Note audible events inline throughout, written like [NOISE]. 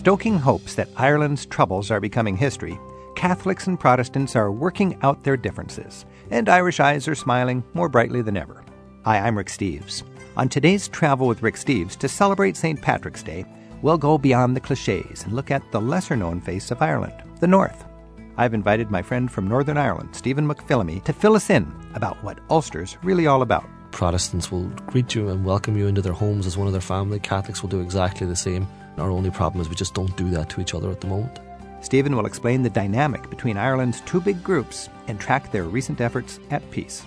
Stoking hopes that Ireland's troubles are becoming history, Catholics and Protestants are working out their differences, and Irish eyes are smiling more brightly than ever. Hi, I'm Rick Steves. On today's Travel with Rick Steves, to celebrate St. Patrick's Day, we'll go beyond the cliches and look at the lesser known face of Ireland, the North. I've invited my friend from Northern Ireland, Stephen McPhillamy, to fill us in about what Ulster's really all about. Protestants will greet you and welcome you into their homes as one of their family. Catholics will do exactly the same. Our only problem is we just don't do that to each other at the moment. Stephen will explain the dynamic between Ireland's two big groups and track their recent efforts at peace.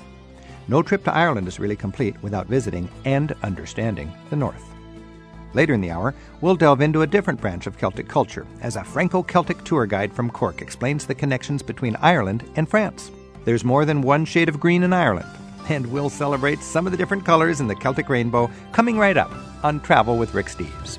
No trip to Ireland is really complete without visiting and understanding the North. Later in the hour, we'll delve into a different branch of Celtic culture as a Franco Celtic tour guide from Cork explains the connections between Ireland and France. There's more than one shade of green in Ireland, and we'll celebrate some of the different colors in the Celtic rainbow coming right up on Travel with Rick Steves.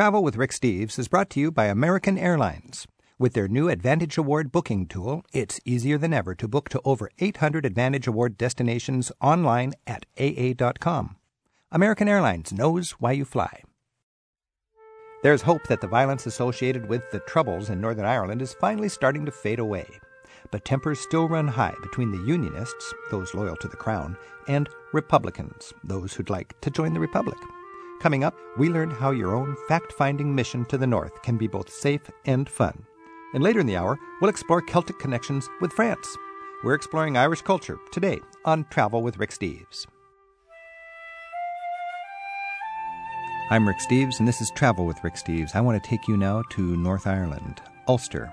Travel with Rick Steves is brought to you by American Airlines. With their new Advantage Award booking tool, it's easier than ever to book to over 800 Advantage Award destinations online at AA.com. American Airlines knows why you fly. There's hope that the violence associated with the Troubles in Northern Ireland is finally starting to fade away. But tempers still run high between the Unionists, those loyal to the Crown, and Republicans, those who'd like to join the Republic. Coming up, we learn how your own fact finding mission to the North can be both safe and fun. And later in the hour, we'll explore Celtic connections with France. We're exploring Irish culture today on Travel with Rick Steves. I'm Rick Steves, and this is Travel with Rick Steves. I want to take you now to North Ireland, Ulster.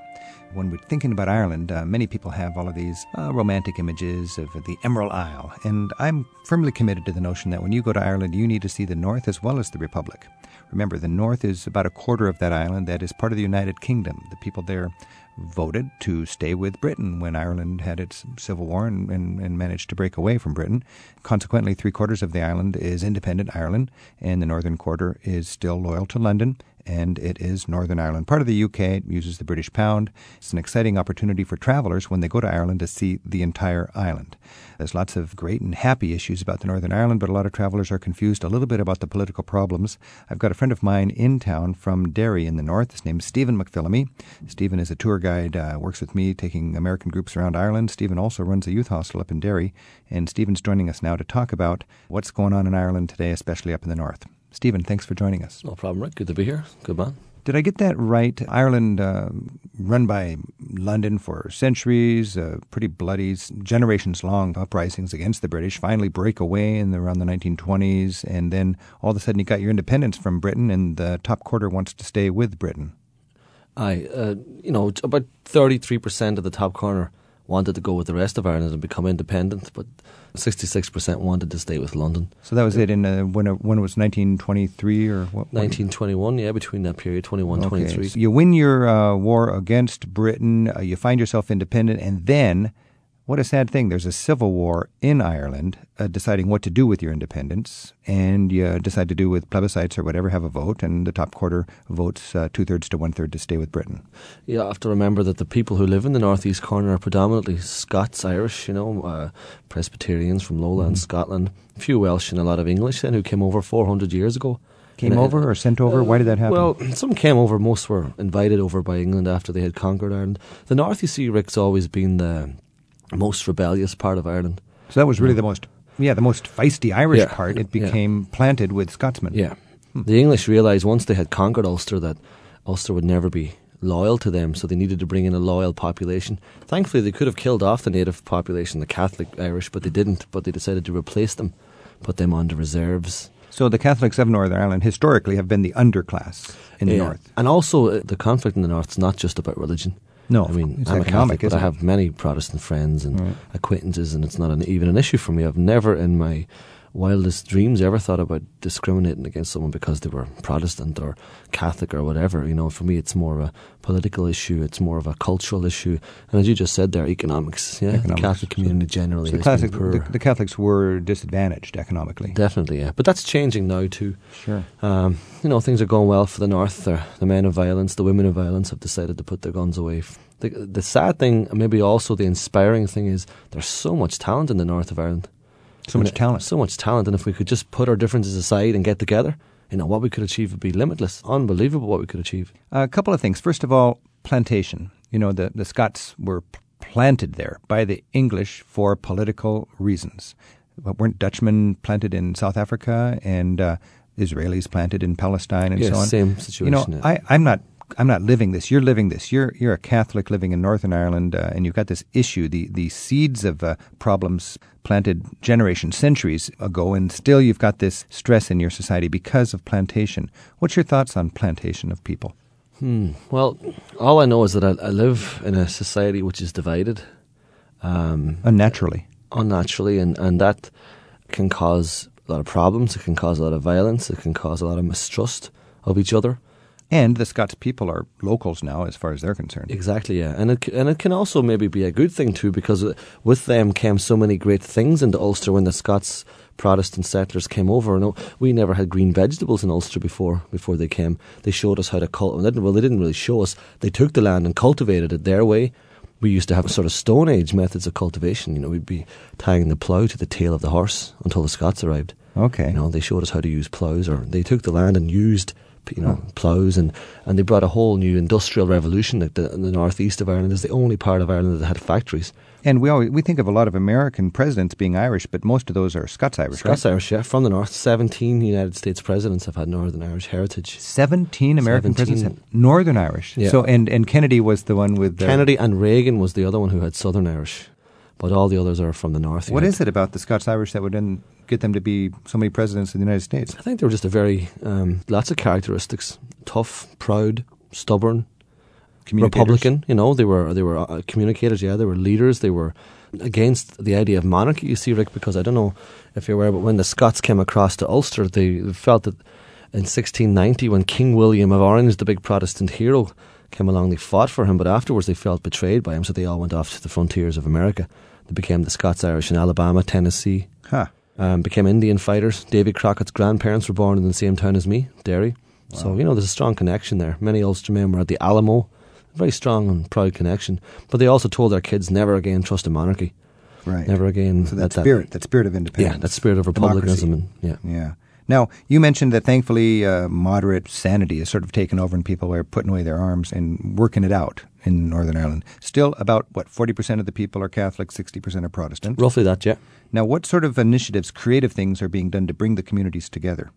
When we're thinking about Ireland, uh, many people have all of these uh, romantic images of the Emerald Isle, and I'm firmly committed to the notion that when you go to Ireland, you need to see the North as well as the Republic. Remember, the North is about a quarter of that island that is part of the United Kingdom. The people there voted to stay with Britain when Ireland had its civil war and, and, and, managed to break away from Britain. Consequently, three quarters of the island is independent Ireland, and the northern quarter is still loyal to London and it is Northern Ireland. Part of the UK, it uses the British pound. It's an exciting opportunity for travelers when they go to Ireland to see the entire island. There's lots of great and happy issues about the Northern Ireland, but a lot of travelers are confused a little bit about the political problems. I've got a friend of mine in town from Derry in the north. His name is Stephen McPhillamy. Stephen is a tour guide, uh, works with me taking American groups around Ireland. Stephen also runs a youth hostel up in Derry, and Stephen's joining us now to talk about what's going on in Ireland today, especially up in the north. Stephen, thanks for joining us. No problem, Rick. Good to be here. Good man. Did I get that right? Ireland, uh, run by London for centuries, uh, pretty bloody, generations long uprisings against the British, finally break away in the, around the 1920s, and then all of a sudden you got your independence from Britain, and the top quarter wants to stay with Britain. Aye, uh, you know, about 33% of the top corner wanted to go with the rest of Ireland and become independent, but 66% wanted to stay with London. So that was it in uh, when, it, when it was 1923 or what? 1921, yeah, between that period, 21, okay. 23. So you win your uh, war against Britain, uh, you find yourself independent, and then what a sad thing. There's a civil war in Ireland uh, deciding what to do with your independence, and you decide to do with plebiscites or whatever, have a vote, and the top quarter votes uh, two thirds to one third to stay with Britain. Yeah, I have to remember that the people who live in the northeast corner are predominantly Scots, Irish, you know, uh, Presbyterians from lowland mm. Scotland, a few Welsh and a lot of English then who came over 400 years ago. Came and over or sent over? Why did that happen? Well, [CLEARS THROAT] some came over. Most were invited over by England after they had conquered Ireland. The north, you see, Rick's always been the most rebellious part of Ireland. So that was really the most, yeah, the most feisty Irish yeah, part. It became yeah. planted with Scotsmen. Yeah. Hmm. The English realised once they had conquered Ulster that Ulster would never be loyal to them, so they needed to bring in a loyal population. Thankfully, they could have killed off the native population, the Catholic Irish, but they didn't. But they decided to replace them, put them on the reserves. So the Catholics of Northern Ireland historically have been the underclass in the yeah. north. And also, uh, the conflict in the north is not just about religion. No, I mean I'm a Catholic, but I have many Protestant friends and right. acquaintances, and it's not an, even an issue for me. I've never in my wildest dreams ever thought about discriminating against someone because they were Protestant or Catholic or whatever. You know, for me, it's more of a political issue. It's more of a cultural issue, and as you just said, there, economics. Yeah, economics. the Catholic community so, generally. So the, Catholic, the, the, Catholics were disadvantaged economically. Definitely, yeah, but that's changing now too. Sure. Um, you know, things are going well for the North. The, the men of violence, the women of violence, have decided to put their guns away. The, the sad thing, maybe also the inspiring thing, is there's so much talent in the north of Ireland. So much talent. So much talent. And if we could just put our differences aside and get together, you know, what we could achieve would be limitless, unbelievable what we could achieve. A couple of things. First of all, plantation. You know, the, the Scots were planted there by the English for political reasons. But weren't Dutchmen planted in South Africa and uh, Israelis planted in Palestine and so on? same situation. You know. I, I'm not I'm not living this. You're living this. You're you're a Catholic living in Northern Ireland, uh, and you've got this issue, the the seeds of uh, problems planted generations, centuries ago, and still you've got this stress in your society because of plantation. What's your thoughts on plantation of people? Hmm. Well, all I know is that I, I live in a society which is divided. Um, unnaturally. Unnaturally, and, and that can cause a lot of problems. It can cause a lot of violence. It can cause a lot of mistrust of each other. And the Scots people are locals now, as far as they're concerned. Exactly, yeah, and it and it can also maybe be a good thing too, because uh, with them came so many great things into Ulster when the Scots Protestant settlers came over. No, we never had green vegetables in Ulster before before they came. They showed us how to cultivate. Well, they didn't really show us. They took the land and cultivated it their way. We used to have a sort of Stone Age methods of cultivation. You know, we'd be tying the plough to the tail of the horse until the Scots arrived. Okay. You know, they showed us how to use ploughs, or they took the land and used you know, ploughs, and, and they brought a whole new industrial revolution. Like the, the northeast of Ireland is the only part of Ireland that had factories. And we always we think of a lot of American presidents being Irish, but most of those are Scots Irish, Scots right? Irish, yeah, from the north. Seventeen United States presidents have had Northern Irish heritage. Seventeen American 17. presidents have Northern Irish. Yeah. So and and Kennedy was the one with the, Kennedy and Reagan was the other one who had Southern Irish, but all the others are from the north. What yeah. is it about the Scots Irish that would then get them to be so many presidents of the United States? I think they were just a very um, lots of characteristics: tough, proud, stubborn, Republican. You know, they were they were uh, communicators. Yeah, they were leaders. They were against the idea of monarchy. You see, Rick, because I don't know if you're aware, but when the Scots came across to Ulster, they felt that in 1690, when King William of Orange, the big Protestant hero, came along, they fought for him, but afterwards they felt betrayed by him, so they all went off to the frontiers of America. They became the Scots Irish in Alabama, Tennessee. Huh. Um, became Indian fighters. Davy Crockett's grandparents were born in the same town as me, Derry. Wow. So, you know, there's a strong connection there. Many Ulster men were at the Alamo. Very strong and proud connection. But they also told their kids never again trust a monarchy. Right. Never again. So that spirit, that, that, spirit of independence. Yeah, that spirit of republicanism. And, yeah. Yeah. Now, you mentioned that thankfully uh, moderate sanity has sort of taken over and people are putting away their arms and working it out in Northern Ireland. Still, about, what, 40% of the people are Catholic, 60% are Protestant? Roughly that, yeah. Now, what sort of initiatives, creative things are being done to bring the communities together?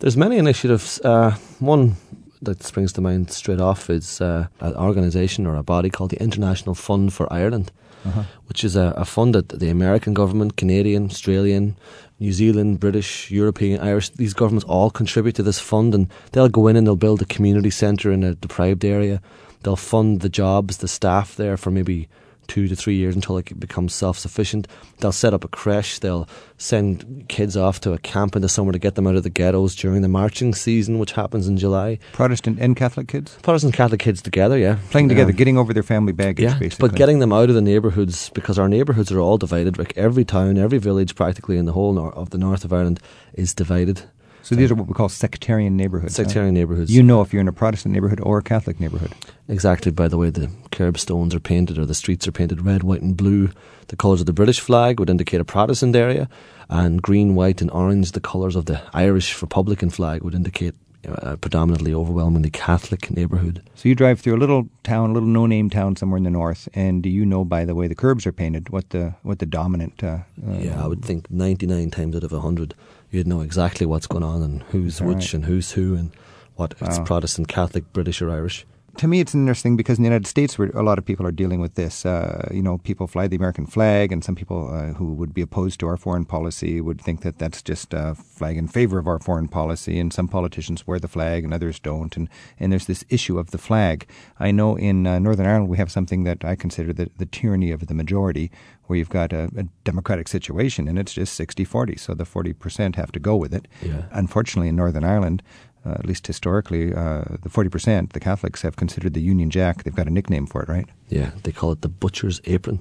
There's many initiatives. Uh, one that springs to mind straight off is uh, an organisation or a body called the International Fund for Ireland, uh-huh. which is a, a, fund that the American government, Canadian, Australian, New Zealand, British, European, Irish, these governments all contribute to this fund and they'll go in and they'll build a community centre in a deprived area. They'll fund the jobs, the staff there for maybe two to three years until it becomes self sufficient. They'll set up a creche. They'll send kids off to a camp in the summer to get them out of the ghettos during the marching season, which happens in July. Protestant and Catholic kids? Protestant and Catholic kids together, yeah. Playing together, um, getting over their family baggage, yeah, basically. But getting them out of the neighbourhoods because our neighbourhoods are all divided. Like every town, every village practically in the whole nor- of the north of Ireland is divided. So these are what we call sectarian neighbourhoods. Sectarian huh? neighbourhoods. You know if you're in a Protestant neighbourhood or a Catholic neighbourhood. Exactly by the way the curbstones are painted or the streets are painted red, white, and blue. The colours of the British flag would indicate a Protestant area, and green, white, and orange, the colours of the Irish Republican flag, would indicate a predominantly, overwhelmingly Catholic neighbourhood. So you drive through a little town, a little no-name town somewhere in the north, and do you know by the way the curbs are painted what the what the dominant? Uh, uh, yeah, I would think ninety-nine times out of hundred, you'd know exactly what's going on and who's which right. and who's who and what wow. it's Protestant, Catholic, British, or Irish to me, it's interesting because in the United States, where a lot of people are dealing with this, uh, you know, people fly the American flag, and some people uh, who would be opposed to our foreign policy would think that that's just a flag in favor of our foreign policy, and some politicians wear the flag and others don't, and, and there's this issue of the flag. I know in uh, Northern Ireland we have something that I consider the, the tyranny of the majority, where you've got a, a democratic situation, and it's just 60-40, so the 40% have to go with it. Yeah. Unfortunately, in Northern Ireland, uh, at least historically, uh, the 40%, the Catholics have considered the Union Jack. They've got a nickname for it, right? Yeah, they call it the butcher's apron.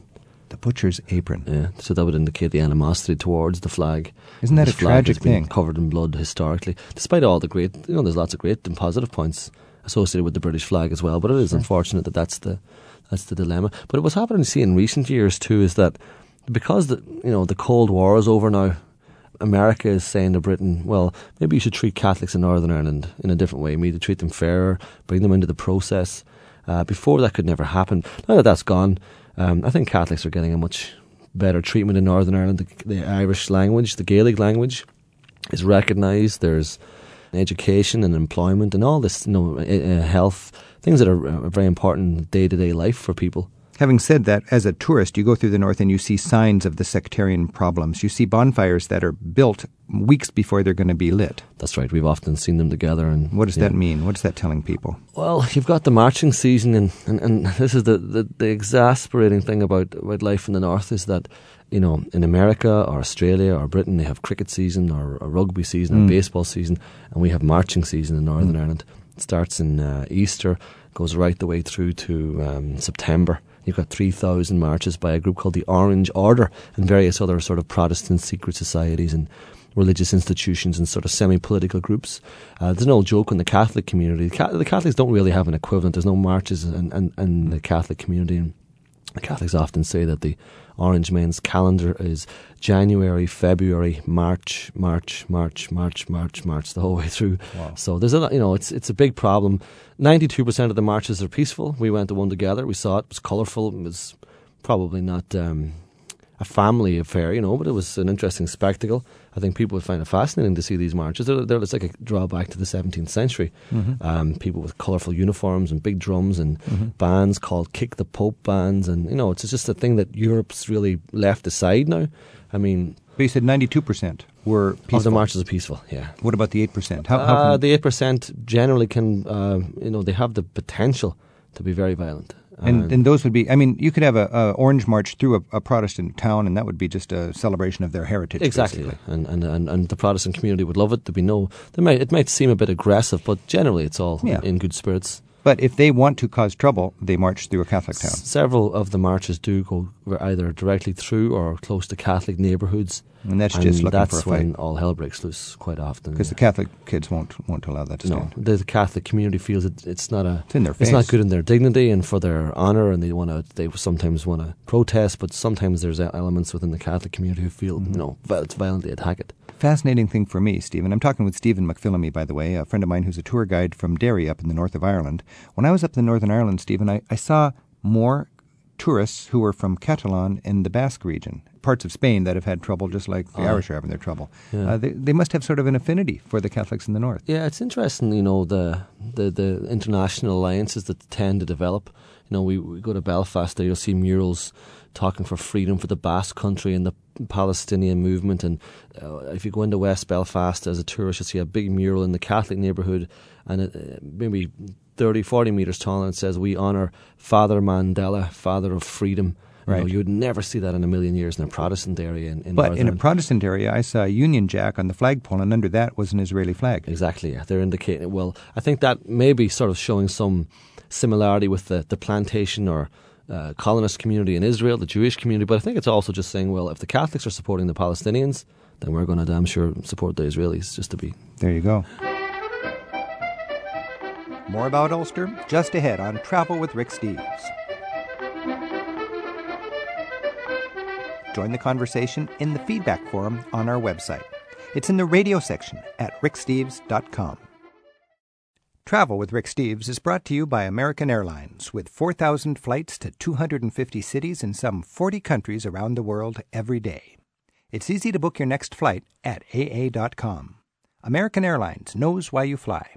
The butcher's apron. Yeah, so that would indicate the animosity towards the flag. Isn't that a tragic thing? Covered in blood historically, despite all the great, you know, there's lots of great and positive points associated with the British flag as well. But it is sure. unfortunate that that's the that's the dilemma. But what's happening to see in recent years too is that because the you know the Cold War is over now, America is saying to Britain, well, maybe you should treat Catholics in Northern Ireland in a different way. Maybe treat them fairer, bring them into the process. Uh, before that could never happen. Now that that's gone, um, I think Catholics are getting a much better treatment in Northern Ireland. The, the Irish language, the Gaelic language, is recognised. There's education and employment and all this, you know, uh, health things that are uh, very important day to day life for people. Having said that, as a tourist, you go through the north and you see signs of the sectarian problems. You see bonfires that are built weeks before they're going to be lit. That's right. We've often seen them together. And what does yeah. that mean? What is that telling people? Well, you've got the marching season, and, and, and [LAUGHS] this is the, the, the exasperating thing about, about life in the north is that you know, in America or Australia or Britain, they have cricket season or a rugby season mm. or baseball season, and we have marching season in Northern mm. Ireland. It starts in uh, Easter, goes right the way through to um, September. You've got 3,000 marches by a group called the Orange Order and various other sort of Protestant secret societies and religious institutions and sort of semi-political groups. Uh, there's no joke in the Catholic community. The Catholics don't really have an equivalent. There's no marches in, in, in the Catholic community. And the Catholics often say that the Orange Men's calendar is January, February, March, March, March, March, March, March, the whole way through. Wow. So there's a you know it's it's a big problem. Ninety two percent of the marches are peaceful. We went to one together. We saw it. It was colourful. It was probably not um, a family affair, you know, but it was an interesting spectacle. I think people would find it fascinating to see these marches. They're, they're it's like a drawback to the 17th century. Mm-hmm. Um, people with colourful uniforms and big drums and mm-hmm. bands called Kick the Pope bands. And, you know, it's just a thing that Europe's really left aside now. I mean. But you said 92% were peaceful. Of the marches are peaceful, yeah. What about the 8%? How, how uh, the 8% generally can, uh, you know, they have the potential to be very violent. And, uh, and those would be, I mean, you could have a, a orange march through a, a, Protestant town, and that would be just a celebration of their heritage. Exactly, and, and, and and the Protestant community would love it. There'd be no, there might it might seem a bit aggressive, but generally it's all yeah. in, in good spirits. But if they want to cause trouble, they march through a Catholic town. Several of the marches do go either directly through or close to Catholic neighbourhoods. And that's just and looking that's for a fight. when all hell breaks loose quite often. Because yeah. the Catholic kids won't won't allow that to no, stand. The, the Catholic community feels it, it's not a it's in their face. It's not good in their dignity and for their honour, and they want to. They sometimes want to protest, but sometimes there's elements within the Catholic community who feel mm-hmm. you know violently attack it. Fascinating thing for me, Stephen. I'm talking with Stephen McPhillamy, by the way, a friend of mine who's a tour guide from Derry up in the north of Ireland. When I was up in Northern Ireland, Stephen, I, I saw more tourists who were from Catalan and the Basque region, parts of Spain that have had trouble just like the Irish are having their trouble. Yeah. Uh, they, they must have sort of an affinity for the Catholics in the north. Yeah, it's interesting, you know, the, the, the international alliances that tend to develop. You know, we, we go to Belfast there, you'll see murals talking for freedom for the Basque country and the Palestinian movement. And uh, if you go into West Belfast as a tourist, you'll see a big mural in the Catholic neighbourhood and it, uh, maybe 30, 40 metres tall, and it says, We honour Father Mandela, Father of Freedom. Right. You, know, you, would never see that in a million years in a Protestant area. In, in but Northern. in a Protestant area, I saw a Union Jack on the flagpole, and under that was an Israeli flag. Exactly. They're indicating. Well, I think that may be sort of showing some similarity with the, the plantation or uh, colonist community in Israel, the Jewish community. But I think it's also just saying, well, if the Catholics are supporting the Palestinians, then we're going to damn sure support the Israelis, just to be. There you go. More about Ulster just ahead on Travel with Rick Steves. Join the conversation in the feedback forum on our website. It's in the radio section at ricksteves.com. Travel with Rick Steves is brought to you by American Airlines with 4,000 flights to 250 cities in some 40 countries around the world every day. It's easy to book your next flight at AA.com. American Airlines knows why you fly.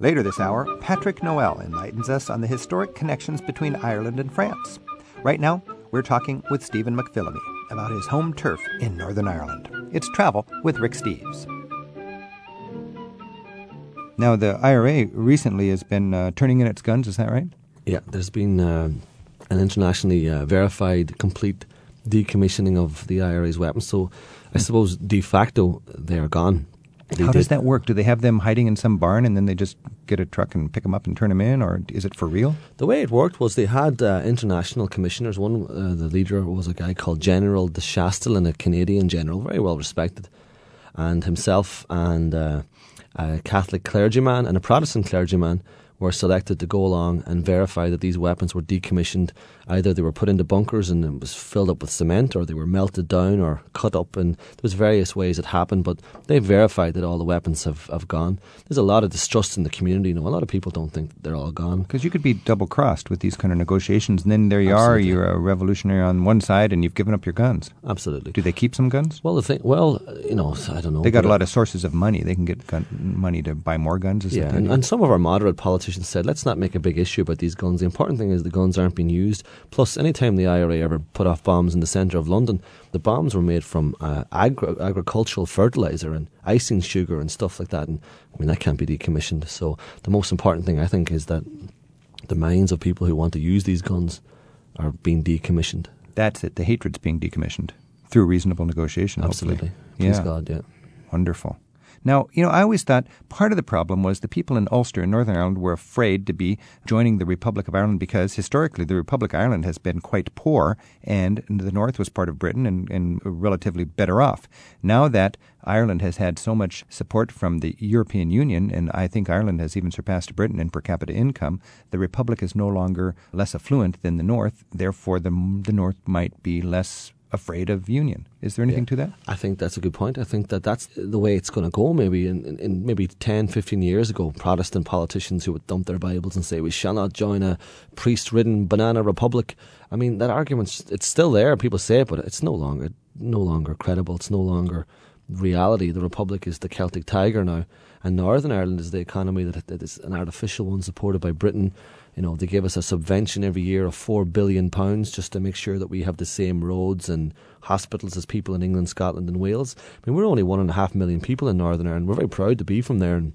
Later this hour, Patrick Noel enlightens us on the historic connections between Ireland and France. Right now, we're talking with Stephen McPhillamy about his home turf in Northern Ireland. It's Travel with Rick Steves. Now, the IRA recently has been uh, turning in its guns, is that right? Yeah, there's been uh, an internationally uh, verified complete decommissioning of the IRA's weapons. So I suppose de facto they are gone. They How did. does that work? Do they have them hiding in some barn and then they just get a truck and pick them up and turn them in, or is it for real? The way it worked was they had uh, international commissioners. One, uh, the leader was a guy called General de Chastelain, a Canadian general, very well respected, and himself and uh, a Catholic clergyman and a Protestant clergyman were selected to go along and verify that these weapons were decommissioned. Either they were put into bunkers and it was filled up with cement, or they were melted down or cut up. And there was various ways it happened, but they verified that all the weapons have, have gone. There's a lot of distrust in the community. You know, a lot of people don't think they're all gone. Because you could be double crossed with these kind of negotiations, and then there you Absolutely. are. You're a revolutionary on one side, and you've given up your guns. Absolutely. Do they keep some guns? Well, the thing, well, you know, I don't know. They got a uh, lot of sources of money. They can get gun, money to buy more guns. yeah, and, and some of our moderate politicians politicians said, let's not make a big issue about these guns. The important thing is the guns aren't being used. Plus, anytime the IRA ever put off bombs in the centre of London, the bombs were made from uh, agri- agricultural fertiliser and icing sugar and stuff like that. And I mean, that can't be decommissioned. So, the most important thing, I think, is that the minds of people who want to use these guns are being decommissioned. That's it. The hatred's being decommissioned through reasonable negotiation. Absolutely. Hopefully. Please yeah. God, yeah. Wonderful. Now, you know, I always thought part of the problem was the people in Ulster in Northern Ireland were afraid to be joining the Republic of Ireland because historically the Republic of Ireland has been quite poor and the North was part of Britain and, and relatively better off. Now that Ireland has had so much support from the European Union, and I think Ireland has even surpassed Britain in per capita income, the Republic is no longer less affluent than the North. Therefore, the, the North might be less afraid of union. Is there anything yeah. to that? I think that's a good point. I think that that's the way it's going to go. Maybe in, in, in, maybe 10, 15 years ago, Protestant politicians who would dump their Bibles and say we shall not join a priest-ridden banana republic. I mean, that argument it's still there. People say it, but it's no longer no longer credible. It's no longer reality. The republic is the Celtic tiger now, and Northern Ireland is the economy that, that is an artificial one supported by Britain you know, they give us a subvention every year of four billion pounds just to make sure that we have the same roads and hospitals as people in England, Scotland, and Wales. I mean, we're only one and a half million people in Northern Ireland. We're very proud to be from there, and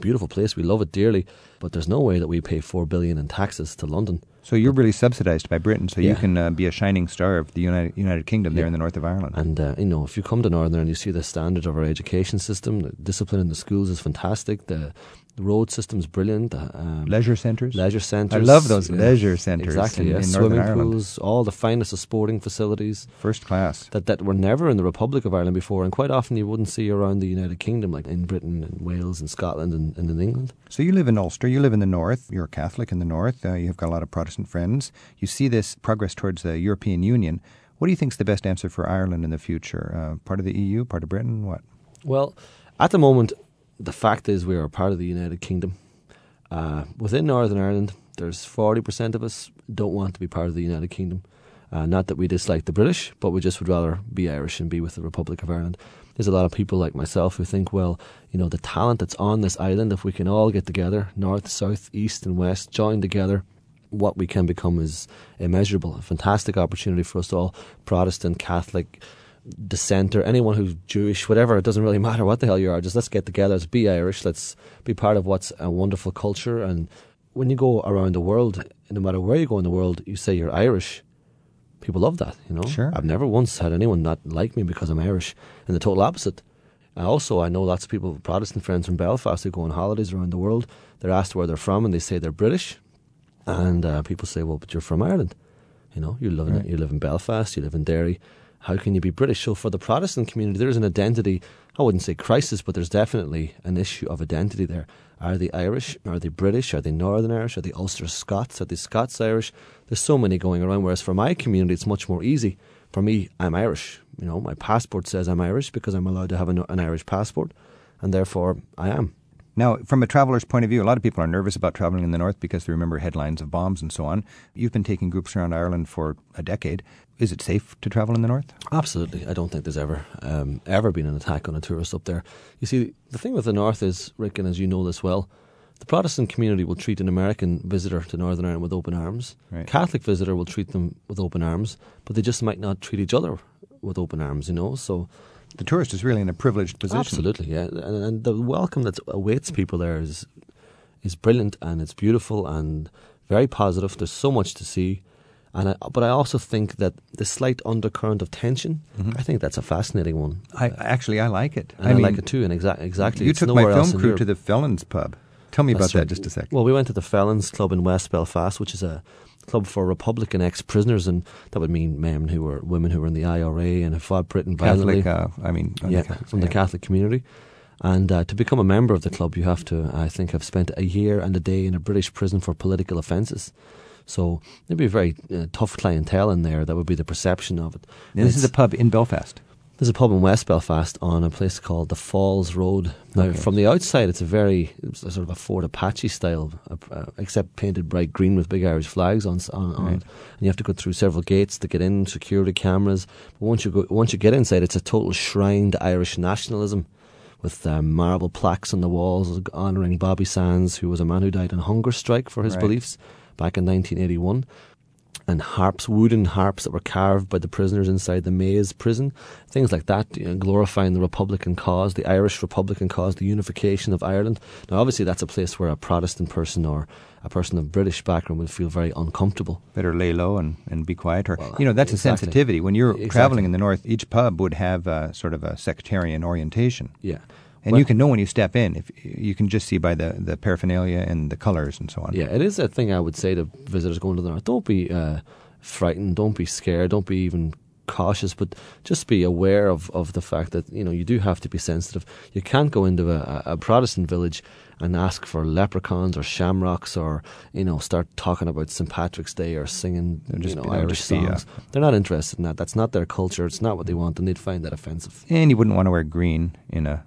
beautiful place. We love it dearly, but there's no way that we pay four billion in taxes to London. So you're really subsidised by Britain, so yeah. you can uh, be a shining star of the United, United Kingdom yeah. there in the north of Ireland. And uh, you know, if you come to Northern and you see the standard of our education system, the discipline in the schools is fantastic. The the road system's brilliant. Uh, um, leisure centres? Leisure centres. I love those yeah. leisure centres. Exactly, in, yeah. in Swimming Ireland. pools, all the finest of sporting facilities. First class. That, that were never in the Republic of Ireland before, and quite often you wouldn't see around the United Kingdom, like in Britain and Wales and Scotland and, and in England. So you live in Ulster, you live in the north, you're a Catholic in the north, uh, you've got a lot of Protestant friends. You see this progress towards the European Union. What do you think is the best answer for Ireland in the future? Uh, part of the EU, part of Britain, what? Well, at the moment, the fact is we are part of the United Kingdom uh, within Northern Ireland, there's 40% of us don't want to be part of the United Kingdom. Uh, not that we dislike the British, but we just would rather be Irish and be with the Republic of Ireland. There's a lot of people like myself who think, well, you know, the talent that's on this island, if we can all get together, north, south, east, and west, join together, what we can become is immeasurable. A fantastic opportunity for us all, Protestant, Catholic, dissenter, anyone who's Jewish, whatever, it doesn't really [LAUGHS] matter what the hell you are. Just let's get together, let's be Irish, let's be part of what's a wonderful culture. And when you go around the world, no matter where you go in the world, you say you're Irish. People love that, you know. Sure. I've never once had anyone not like me because I'm Irish, and the total opposite. And also, I know lots of people, Protestant friends from Belfast, who go on holidays around the world. They're asked where they're from, and they say they're British. And uh, people say, "Well, but you're from Ireland. You know, you live in right. you live in Belfast, you live in Derry how can you be British? So for the Protestant community, there is an identity, I wouldn't say crisis, but there's definitely an issue of identity there. Are they Irish? Are they British? Are they Northern Irish? Are they Ulster Scots? Are they Scots Irish? There's so many going around. Whereas for my community, it's much more easy. For me, I'm Irish. You know, my passport says I'm Irish because I'm allowed to have an, an Irish passport, and therefore I am. Now, from a traveler's point of view, a lot of people are nervous about traveling in the north because they remember headlines of bombs and so on. You've been taking groups around Ireland for a decade. Is it safe to travel in the north? Absolutely. I don't think there's ever um, ever been an attack on a tourist up there. You see, the thing with the north is, Rick, and as you know this well, the Protestant community will treat an American visitor to Northern Ireland with open arms. Right. Catholic visitor will treat them with open arms, but they just might not treat each other with open arms. You know, so the tourist is really in a privileged position. Absolutely, yeah, and, and the welcome that awaits people there is is brilliant and it's beautiful and very positive. There's so much to see. And I, but I also think that the slight undercurrent of tension, mm-hmm. I think that's a fascinating one. I actually I like it. I, I mean, like it too, and exa- exactly. You it's took my film crew to the Felons pub. Tell me that's about that just a second. Well, we went to the Felons Club in West Belfast, which is a club for Republican ex-prisoners, and that would mean men who were women who were in the IRA and have fought Britain violently. Catholic, uh, I mean, yeah, from yeah. the Catholic community. And uh, to become a member of the club, you have to, I think, have spent a year and a day in a British prison for political offences. So there'd be a very uh, tough clientele in there. That would be the perception of it. this is a pub in Belfast. There's a pub in West Belfast on a place called the Falls Road. Now, okay. from the outside, it's a very it's a sort of a Fort Apache style, uh, uh, except painted bright green with big Irish flags on, on, on, And you have to go through several gates to get in, security cameras. But once you go, once you get inside, it's a total shrine to Irish nationalism, with um, marble plaques on the walls honouring Bobby Sands, who was a man who died on hunger strike for his right. beliefs back in 1981 and harps, wooden harps that were carved by the prisoners inside the Maze prison, things like that, you know, glorifying the Republican cause, the Irish Republican cause, the unification of Ireland. Now, obviously, that's a place where a Protestant person or a person of British background would feel very uncomfortable. Better lay low and, and be quiet. Or, well, you know, that's exactly. a sensitivity. When you're exactly. traveling in the north, each pub would have a, sort of a sectarian orientation. Yeah. And well, you can know when you step in. If you can just see by the, the paraphernalia and the colours and so on. Yeah, it is a thing I would say to visitors going to the north. Don't be uh, frightened. Don't be scared. Don't be even cautious, but just be aware of, of the fact that you know you do have to be sensitive. You can't go into a, a Protestant village and ask for leprechauns or shamrocks or you know start talking about St Patrick's Day or singing you know Irish songs. Be, uh, They're not interested in that. That's not their culture. It's not what they want, and they'd find that offensive. And you wouldn't want to wear green in a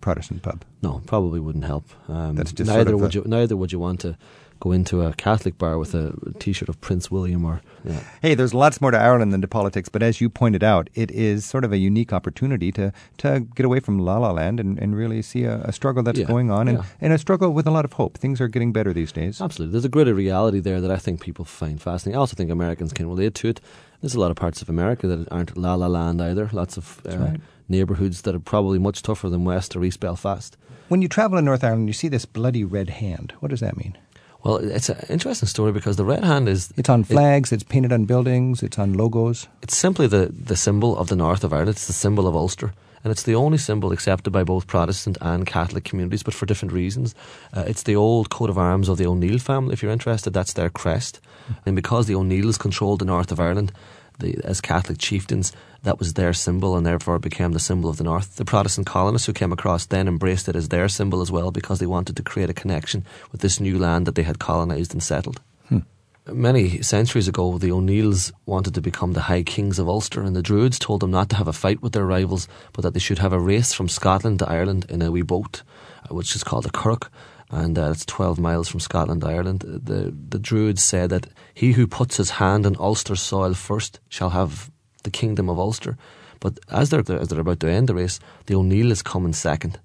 Protestant pub. No, probably wouldn't help. Um, That's just neither sort of would you. Neither would you want to go into a Catholic bar with a T-shirt of Prince William or. Yeah. Hey, there's lots more to Ireland than to politics, but as you pointed out, it is sort of a unique opportunity to to get away from La La Land and, and really see a, a struggle that's yeah, going on and, yeah. and a struggle with a lot of hope. Things are getting better these days. Absolutely, there's a gritty reality there that I think people find fascinating. I also think Americans can relate to it. There's a lot of parts of America that aren't La La Land either. Lots of uh, right. Neighbourhoods that are probably much tougher than West or East Belfast. When you travel in North Ireland, you see this bloody red hand. What does that mean? Well, it's an interesting story because the red hand is. It's on flags, it, it's painted on buildings, it's on logos. It's simply the, the symbol of the north of Ireland. It's the symbol of Ulster. And it's the only symbol accepted by both Protestant and Catholic communities, but for different reasons. Uh, it's the old coat of arms of the O'Neill family. If you're interested, that's their crest. And because the O'Neills controlled the north of Ireland, the, as Catholic chieftains, that was their symbol and therefore it became the symbol of the North. The Protestant colonists who came across then embraced it as their symbol as well because they wanted to create a connection with this new land that they had colonised and settled. Hmm. Many centuries ago, the O'Neills wanted to become the High Kings of Ulster, and the Druids told them not to have a fight with their rivals, but that they should have a race from Scotland to Ireland in a wee boat, uh, which is called a curragh and uh, it's 12 miles from Scotland, Ireland. The, the Druids say that he who puts his hand on Ulster soil first shall have the kingdom of Ulster. But as they're, as they're about to end the race, the O'Neill is coming second.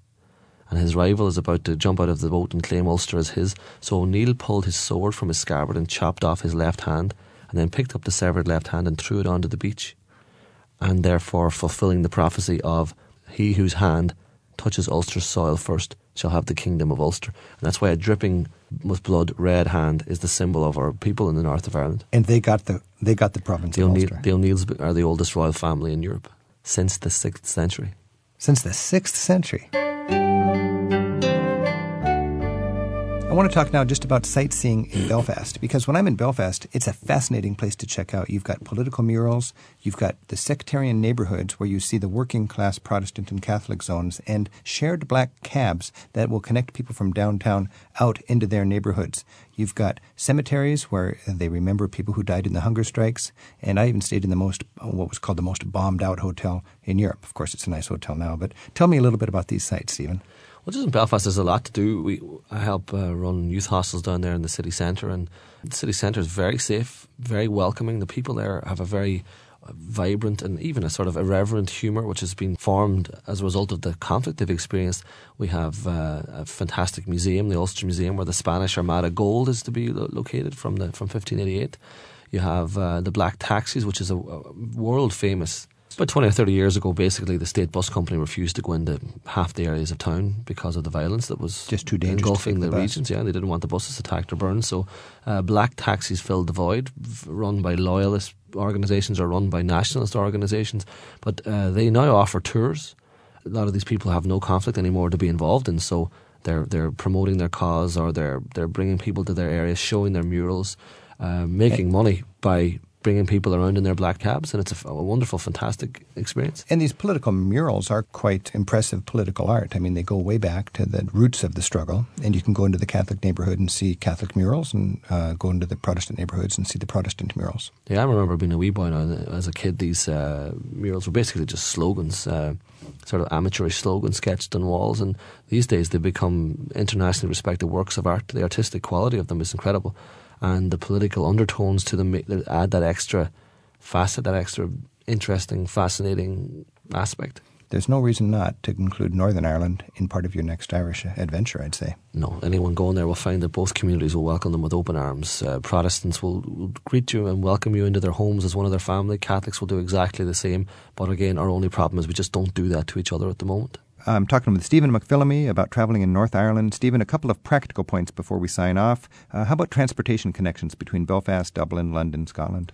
And his rival is about to jump out of the boat and claim Ulster as his. So O'Neill pulled his sword from his scabbard and chopped off his left hand, and then picked up the severed left hand and threw it onto the beach. And therefore fulfilling the prophecy of he whose hand touches Ulster's soil first shall have the kingdom of Ulster. And that's why a dripping with blood red hand is the symbol of our people in the north of Ireland. And they got the they got the province the of O'Neill, Ulster. The O'Neills are the oldest royal family in Europe since the sixth century. Since the sixth century. I want to talk now just about sightseeing in Belfast because when I'm in Belfast, it's a fascinating place to check out. You've got political murals, you've got the sectarian neighborhoods where you see the working class Protestant and Catholic zones, and shared black cabs that will connect people from downtown out into their neighborhoods. You've got cemeteries where they remember people who died in the hunger strikes, and I even stayed in the most, what was called the most bombed out hotel in Europe. Of course, it's a nice hotel now, but tell me a little bit about these sites, Stephen. Well, just in Belfast, there's a lot to do. We I help uh, run youth hostels down there in the city centre, and the city centre is very safe, very welcoming. The people there have a very vibrant and even a sort of irreverent humour which has been formed as a result of the conflict they've experienced. We have uh, a fantastic museum, the Ulster Museum, where the Spanish Armada gold is to be lo- located from the from 1588. You have uh, the Black Taxis, which is a, a world famous about 20 or 30 years ago, basically, the state bus company refused to go into half the areas of town because of the violence that was just too dangerous engulfing the, the regions. Yeah, they didn't want the buses attacked or burned. So, uh, black taxis filled the void, run by loyalist organisations or run by nationalist organisations. But uh, they now offer tours. A lot of these people have no conflict anymore to be involved in. So, they're they're promoting their cause or they're they're bringing people to their areas, showing their murals, uh, making money by bringing people around in their black cabs, and it's a, a, wonderful, fantastic experience. And these political murals are quite impressive political art. I mean, they go way back to the roots of the struggle, and you can go into the Catholic neighborhood and see Catholic murals, and uh, go into the Protestant neighborhoods and see the Protestant murals. Yeah, I remember being a wee boy now. As a kid, these uh, murals were basically just slogans. Uh, sort of amateurish slogans sketched on walls, and these days they become internationally respected works of art. The artistic quality of them is incredible and the political undertones to them add that extra facet, that extra interesting, fascinating aspect. There's no reason not to include Northern Ireland in part of your next Irish adventure, I'd say. No, anyone going there will find that both communities will welcome them with open arms. Uh, Protestants will, will, greet you and welcome you into their homes as one of their family. Catholics will do exactly the same. But again, our only problem is we just don't do that to each other at the moment. I'm talking with Stephen McPhillamy about traveling in North Ireland. Stephen, a couple of practical points before we sign off. Uh, how about transportation connections between Belfast, Dublin, London, Scotland?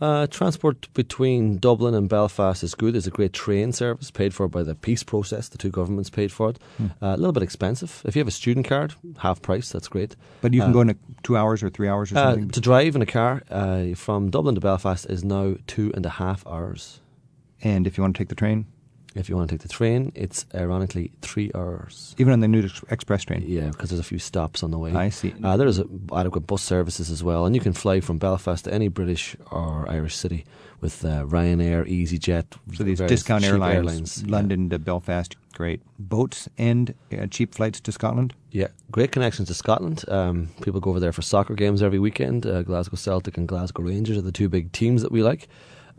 Uh, transport between Dublin and Belfast is good. There's a great train service paid for by the peace process. The two governments paid for it. Hmm. Uh, a little bit expensive. If you have a student card, half price, that's great. But you can uh, go in two hours or three hours or uh, something? to drive in a car uh, from Dublin to Belfast is now two and a half hours. And if you want to take the train? If you want to take the train, it's ironically three hours. Even on the new express train? Yeah, because there's a few stops on the way. I see. Uh, there is adequate bus services as well, and you can fly from Belfast to any British or Irish city with uh, Ryanair, EasyJet. So these discount airlines, airlines, London yeah. to Belfast, great. Boats and uh, cheap flights to Scotland? Yeah, great connections to Scotland. Um, people go over there for soccer games every weekend. Uh, Glasgow Celtic and Glasgow Rangers are the two big teams that we like.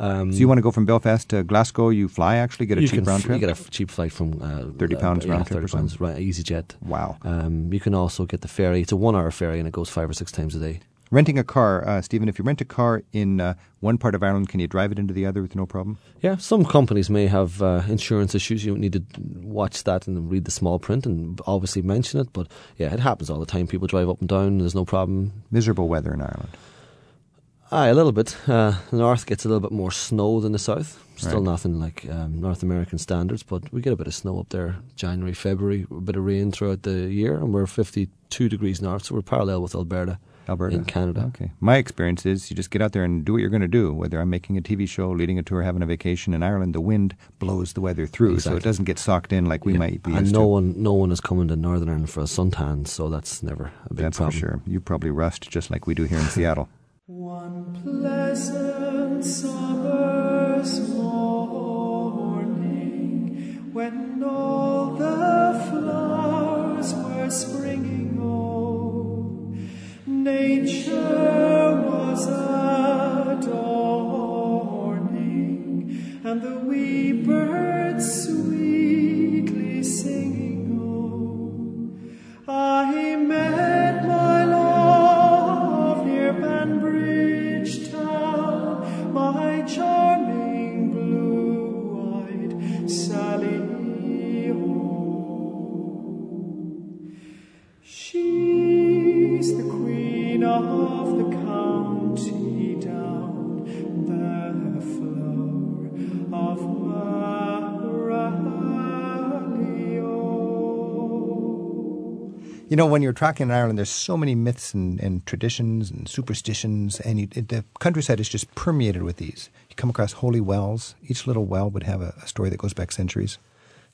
Um, so you want to go from Belfast to Glasgow? You fly actually get a cheap round trip. You get a cheap flight from uh, thirty pounds uh, round yeah, trip. Thirty pounds, right? EasyJet. Wow. Um, you can also get the ferry. It's a one-hour ferry, and it goes five or six times a day. Renting a car, uh, Stephen. If you rent a car in uh, one part of Ireland, can you drive it into the other with no problem? Yeah, some companies may have uh, insurance issues. You need to watch that and read the small print and obviously mention it. But yeah, it happens all the time. People drive up and down. There's no problem. Miserable weather in Ireland. Aye, a little bit. Uh, the north gets a little bit more snow than the south. Still right. nothing like um, North American standards, but we get a bit of snow up there January, February, a bit of rain throughout the year, and we're 52 degrees north, so we're parallel with Alberta. Alberta. In Canada. Okay. My experience is you just get out there and do what you're going to do. Whether I'm making a TV show, leading a tour, having a vacation in Ireland, the wind blows the weather through, exactly. so it doesn't get socked in like we yeah. might be. And no to. one, no one is coming to Northern Ireland for a suntan, so that's never a big that's problem. for sure. You probably rust just like we do here in [LAUGHS] Seattle. One pleasant summer's morning, when all the flowers were springing, oh, nature was adorning, and the wee You know, when you're tracking in Ireland, there's so many myths and, and traditions and superstitions, and you, the countryside is just permeated with these. You come across holy wells. Each little well would have a, a story that goes back centuries.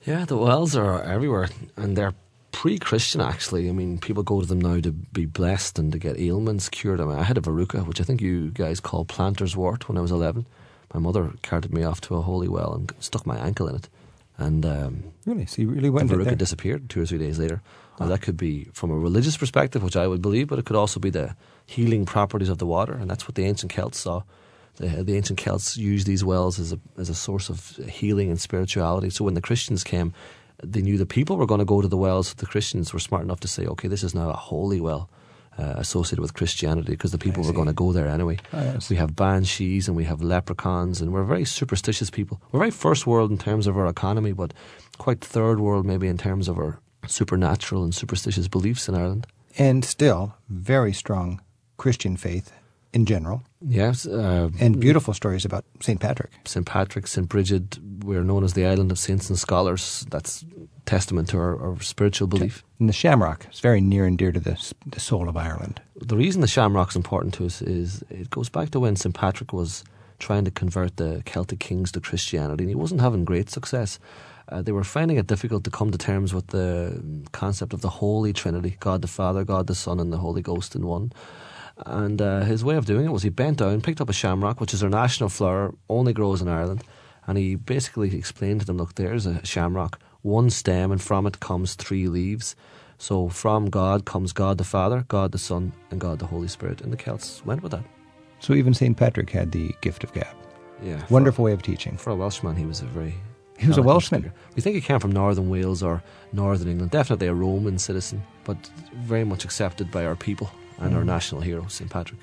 Yeah, the wells are everywhere, and they're pre-Christian actually. I mean, people go to them now to be blessed and to get ailments cured. I, mean, I had a verruca, which I think you guys call plantar's wart, when I was eleven. My mother carted me off to a holy well and stuck my ankle in it, and um, really, so you really went. The verruca disappeared two or three days later. Now, that could be from a religious perspective, which I would believe, but it could also be the healing properties of the water, and that's what the ancient Celts saw. The, the ancient Celts used these wells as a as a source of healing and spirituality. So when the Christians came, they knew the people were going to go to the wells. The Christians were smart enough to say, okay, this is now a holy well. Uh, associated with Christianity because the people were going to go there anyway. Oh. We have banshees and we have leprechauns, and we're very superstitious people. We're very first world in terms of our economy, but quite third world maybe in terms of our supernatural and superstitious beliefs in Ireland. And still, very strong Christian faith in general, Yes, uh, and beautiful stories about St. Patrick. St. Patrick, St. Bridget, we're known as the island of saints and scholars. That's testament to our, our spiritual belief. And the shamrock is very near and dear to the, the soul of Ireland. The reason the shamrock's important to us is it goes back to when St. Patrick was trying to convert the Celtic kings to Christianity, and he wasn't having great success. Uh, they were finding it difficult to come to terms with the concept of the Holy Trinity God the Father, God the Son, and the Holy Ghost in one. And uh, his way of doing it was he bent down, picked up a shamrock, which is our national flower, only grows in Ireland, and he basically explained to them, look, there's a shamrock, one stem, and from it comes three leaves. So from God comes God the Father, God the Son, and God the Holy Spirit. And the Celts went with that. So even St. Patrick had the gift of gab. Yeah. for- Wonderful way of teaching. For a Welshman, he was a very. He was a Welshman. speaker. We think he came from northern Wales or northern England. Definitely a Roman citizen, but very much accepted by our people and Mm. our national hero, St. Patrick.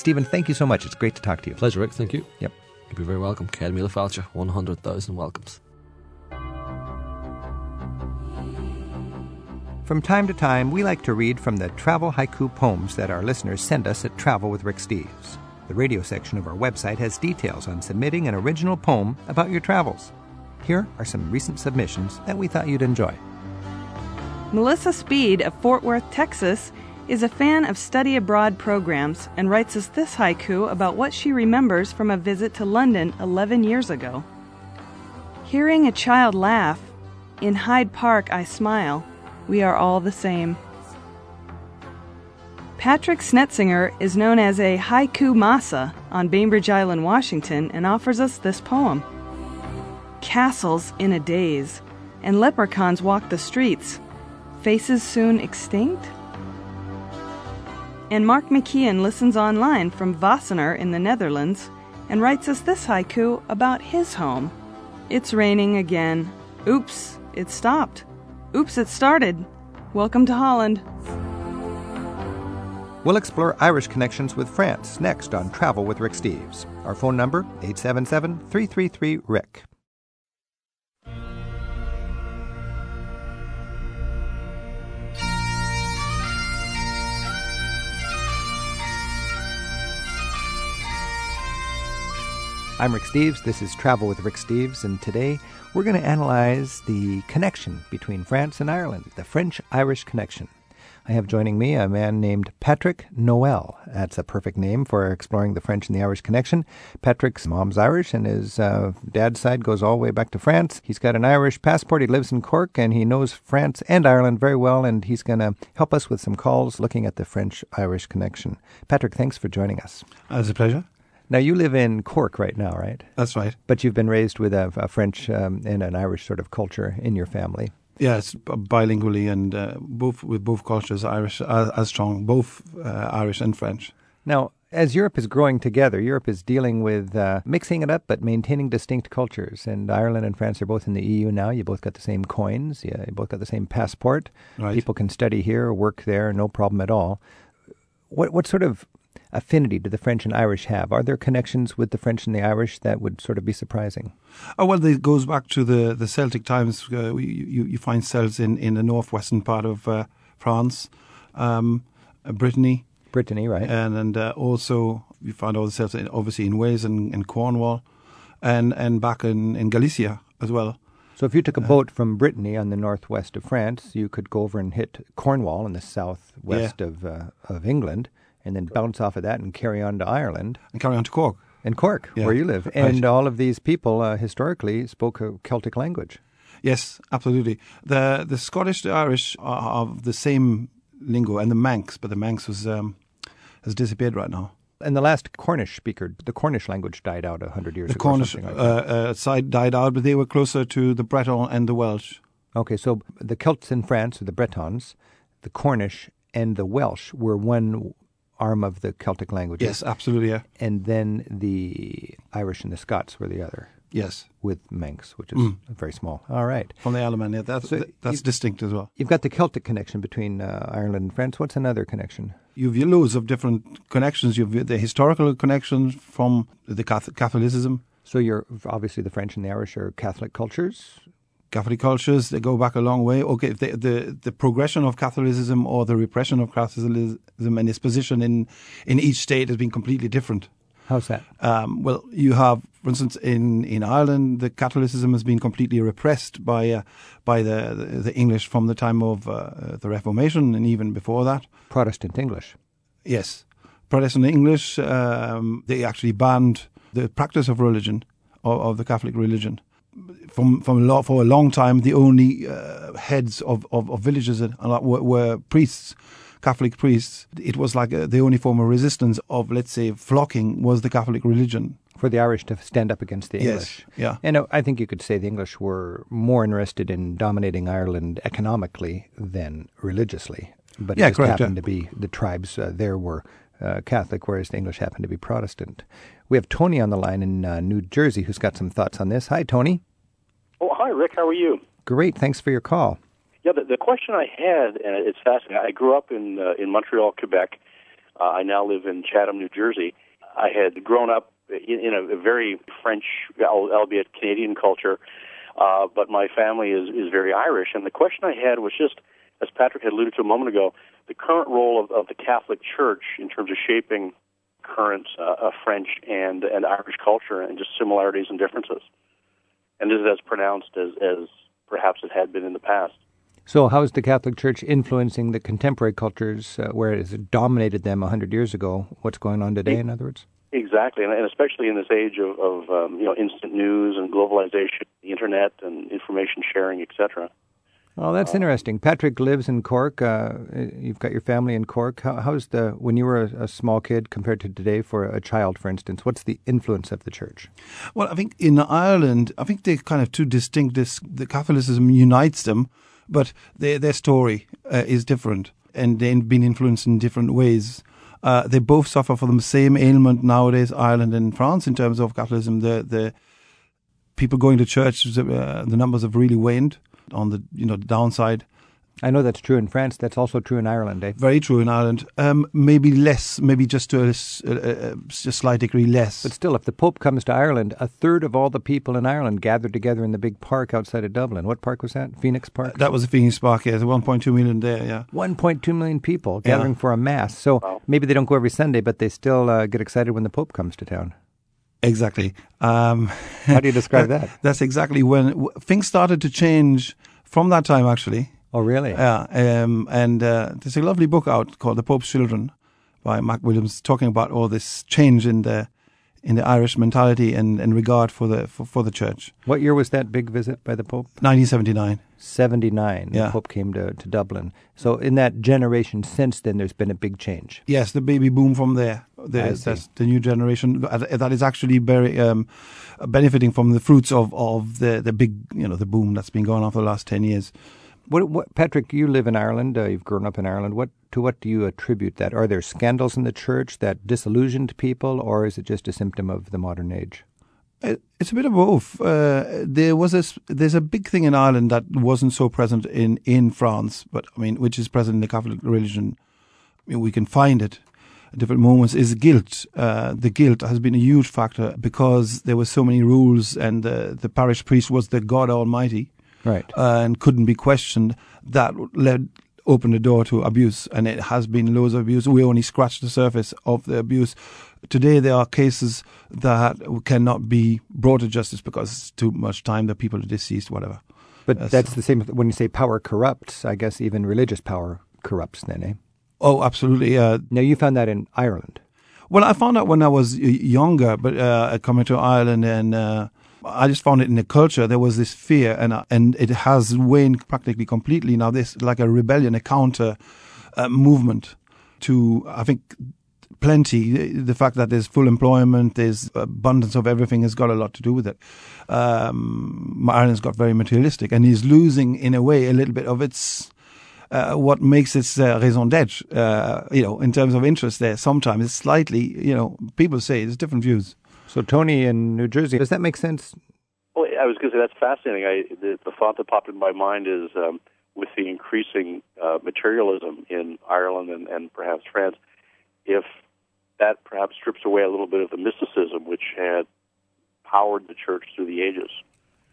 Stephen, thank you so much. It's great to talk to you. Pleasure, Rick. Thank you. Yep. You'd be very welcome. Céad Míle 100,000 welcomes. From time to time, we like to read from the travel haiku poems that our listeners send us at Travel with Rick Steves. The radio section of our website has details on submitting an original poem about your travels. Here are some recent submissions that we thought you'd enjoy. Melissa Speed of Fort Worth, Texas, is a fan of study abroad programs and writes us this haiku about what she remembers from a visit to London 11 years ago. Hearing a child laugh, in Hyde Park I smile, we are all the same. Patrick Snetzinger is known as a haiku masa on Bainbridge Island, Washington, and offers us this poem. Castles in a daze, and leprechauns walk the streets. Faces soon extinct? And Mark McKeon listens online from Wassenaar in the Netherlands and writes us this haiku about his home. It's raining again. Oops, it stopped. Oops, it started. Welcome to Holland. We'll explore Irish connections with France next on Travel with Rick Steves. Our phone number 877-333-RICK. I'm Rick Steves. This is Travel with Rick Steves, and today we're going to analyze the connection between France and Ireland, the French Irish connection. I have joining me a man named Patrick Noel. That's a perfect name for exploring the French and the Irish connection. Patrick's mom's Irish, and his uh, dad's side goes all the way back to France. He's got an Irish passport. He lives in Cork, and he knows France and Ireland very well, and he's going to help us with some calls looking at the French Irish connection. Patrick, thanks for joining us. Uh, It's a pleasure. Now, you live in Cork right now, right? That's right. But you've been raised with a, a French um, and an Irish sort of culture in your family. Yes, bilingually and uh, both with both cultures, Irish uh, as strong, both uh, Irish and French. Now, as Europe is growing together, Europe is dealing with uh, mixing it up but maintaining distinct cultures. And Ireland and France are both in the EU now. You both got the same coins. Yeah, you both got the same passport. Right. People can study here, work there, no problem at all. What what sort of affinity do the French and Irish have? Are there connections with the French and the Irish that would sort of be surprising? Oh, well, it goes back to the, the Celtic times. Uh, you, you find celts in, in the northwestern part of uh, France, um, Brittany. Brittany, right. And, and uh, also you find all the celts in, obviously in Wales and, and Cornwall and, and back in, in Galicia as well. So if you took a boat from Brittany on the northwest of France, you could go over and hit Cornwall in the southwest Yeah. of uh, of England, and then bounce off of that and carry on to Ireland And carry on to Cork. and Cork, Yeah. where you live. And all of these people uh, historically spoke a Celtic language. Yes, absolutely. The the Scottish, the Irish are of the same lingo, and the Manx, but the Manx was um, has disappeared right now. And the last Cornish speaker, the Cornish language died out a hundred years The ago. The Cornish like uh, uh, side died out, but they were closer to the Breton and the Welsh. Okay, so the Celts in France, or the Bretons, the Cornish, and the Welsh were one arm of the Celtic languages. Yes, absolutely. Yeah. And then the Irish and the Scots were the other, Yes, with Manx, which is Mm. very small. All right. from the Isle of Man. Yeah, that's So that's distinct as well. You've got the Celtic connection between uh, Ireland and France. What's another connection? You've loads of different connections. You've the historical connections from the Catholicism, So you're obviously the French and the Irish are Catholic cultures. Catholic cultures. They go back a long way. Okay, the the, the progression of Catholicism or the repression of Catholicism and its position in in each state has been completely different. How's that? Um, well, you have, for instance, in, in Ireland, the Catholicism has been completely repressed by uh, by the, the the English from the time of uh, the Reformation and even before that. Protestant English. Yes, Protestant English um, they actually banned the practice of religion of, of the Catholic religion. From from a lot, for a long time, the only uh, heads of, of, of villages that- were, were priests, Catholic priests. It was like uh, the only form of resistance of, let's say, flocking was the Catholic religion. For the Irish to stand up against the English. Yes, yeah. And I think you could say the English were more interested in dominating Ireland economically than religiously. But it Yeah, just correct, happened yeah. to be the tribes uh, there were uh, Catholic, whereas the English happened to be Protestant. We have Tony on the line in uh, New Jersey who's got some thoughts on this. Hi, Tony. Oh, hi, Rick. How are you? Great. Thanks for your call. Yeah, the, the question I had, and it's fascinating. I grew up in uh, in Montreal, Quebec. Uh, I now live in Chatham, New Jersey. I had grown up in, in a, a very French, albeit Canadian culture, uh, but my family is is very Irish. And the question I had was just, as Patrick had alluded to a moment ago, the current role of, of the Catholic Church in terms of shaping current uh, uh, French and and Irish culture, and just similarities and differences. And is it as pronounced as as perhaps it had been in the past? So, how is the Catholic Church influencing the contemporary cultures uh, where it has dominated them a 100 years ago? What's going on today, in other words? Exactly, and, and especially in this age of, of um, you know instant news and globalization, the internet and information sharing, etc. Well, that's interesting. Patrick lives in Cork. Uh, you've got your family in Cork. How, how's the when you were a, a small kid compared to today for a child, for instance? What's the influence of the church? Well, I think in Ireland, I think they're kind of two distinct. This, the Catholicism unites them, but their their story uh, is different, and they've been influenced in different ways. Uh, they both suffer from the same ailment nowadays, Ireland and France, in terms of Catholicism. The the people going to church, uh, the numbers have really waned on the you know the downside. I know that's true in France. That's also true in Ireland, eh? Very true in Ireland. Um, maybe less, maybe just to a, s- a- a- a slight degree less. But still, if the Pope comes to Ireland, a third of all the people in Ireland gathered together in the big park outside of Dublin. What park was that? Phoenix Park? that was a Phoenix Park, yeah, 1.2 million there, yeah. 1.2 million people Yeah. gathering for a mass. So maybe they don't go every Sunday, but they still uh, get excited when the Pope comes to town. Exactly. Um, How do you describe [LAUGHS] that? That's exactly when w- things started to change from that time, actually. Oh, really? Yeah. Um, and uh, there's a lovely book out called The Pope's Children by McWilliams, talking about all this change in the in the Irish mentality and, and regard for the for, for the church. what year was that big visit by the Pope? 1979. 79. The Yeah. Pope came to, to Dublin. So in that generation since then, there's been a big change. Yes, the baby boom from there. I The, that's the new generation that is actually very um, benefiting from the fruits of, of the, the big you know the boom that's been going on for the last ten years. What, what, Patrick, you live in Ireland. Uh, you've grown up in Ireland. What to what do you attribute that? Are there scandals in the church that disillusioned people, or is it just a symptom of the modern age? It- It's a bit of both. Uh, there was a there's a big thing in Ireland that wasn't so present in, in France, but I mean, which is present in the Catholic religion. I mean, we can find it. At different moments is guilt. Uh, the guilt has been a huge factor because there were so many rules, and the, the parish priest was the God Almighty, right, uh, and couldn't be questioned. That led opened the door to abuse, and it has been loads of abuse. We only scratched the surface of the abuse. Today, there are cases that cannot be brought to justice because it's too much time. The people are deceased, whatever. But uh, that's so. the same when you say power corrupts. I guess even religious power corrupts, then, eh? Oh, absolutely. Uh, now, you found that in Ireland. Well, I found out when I was younger, but uh, coming to Ireland, and uh, I just found it in the culture. There was this fear, and uh, and it has waned practically completely now. There's like a rebellion, a counter uh, movement to, I think, plenty. The fact that there's full employment, there's abundance of everything has got a lot to do with it. Um, Ireland's got very materialistic, and is losing in a way a little bit of its uh, what makes its uh, raison d'être, uh, you know, in terms of interest there. Sometimes it's slightly, you know, people say there's different views. So Tony in New Jersey, does that make sense? Well, I was going to say that's fascinating. I, the, the, thought that popped in my mind is um, with the increasing uh, materialism in Ireland and, and perhaps France, if that perhaps strips away a little bit of the mysticism which had powered the church through the ages.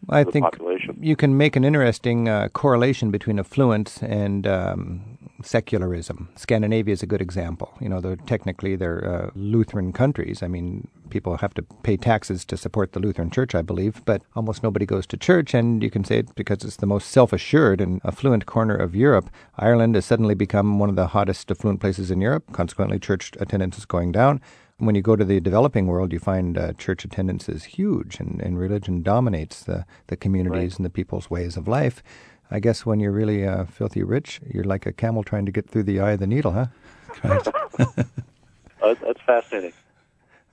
I think population. you can make an interesting uh, correlation between affluence and um, secularism. Scandinavia is a good example. You know, they're technically they're uh, Lutheran countries. I mean, people have to pay taxes to support the Lutheran Church, I believe, but almost nobody goes to church, and you can say it because it's the most self-assured and affluent corner of Europe. Ireland has suddenly become one of the hottest affluent places in Europe. Consequently, church attendance is going down. When you go to the developing world, you find uh, church attendance is huge, and, and religion dominates the, the communities right. and the people's ways of life. I guess when you're really uh, filthy rich, you're like a camel trying to get through the eye of the needle, huh? Right. uh, [LAUGHS] that's fascinating.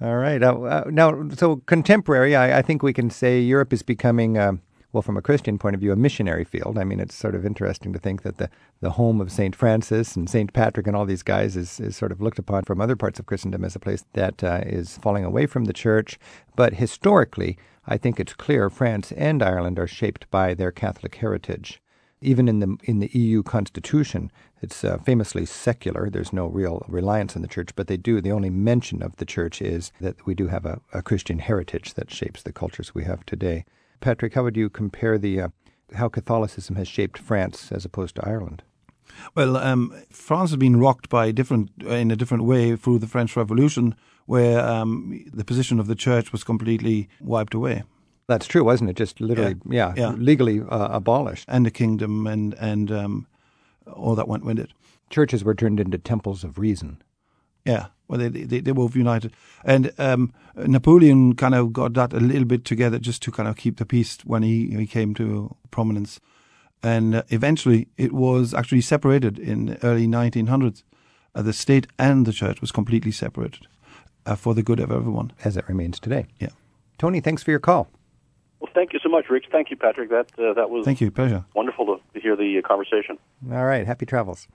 All right. Uh, uh, now, so contemporary, I, I, think we can say Europe is becoming uh, well, from a Christian point of view, a missionary field. I mean, it's sort of interesting to think that the, the home of St. Francis and St. Patrick and all these guys is, is sort of looked upon from other parts of Christendom as a place that uh, is falling away from the church. But historically, I think it's clear France and Ireland are shaped by their Catholic heritage. Even in the in the EU constitution, it's uh, famously secular. There's no real reliance on the church, but they do. The only mention of the church is that we do have a, a Christian heritage that shapes the cultures we have today. Patrick, how would you compare the uh, how Catholicism has shaped France as opposed to Ireland? Well, um, France has been rocked by different in a different way through the French Revolution, where um, the position of the church was completely wiped away. That's true, wasn't it? Just literally, yeah, yeah, yeah. legally uh, abolished, and the kingdom and and um, all that went with it. Churches were turned into temples of reason. Yeah, well, they, they, they both united. And um, Napoleon kind of got that a little bit together just to kind of keep the peace when he, he came to prominence. And uh, eventually it was actually separated in early 1900s. Uh, the state and the church was completely separated uh, for the good of everyone. As it remains today. Yeah. Tony, thanks for your call. Well, thank you so much, Rick. Thank you, Patrick. That uh, that was thank you, pleasure. Wonderful to, to hear the uh, conversation. All right, happy travels.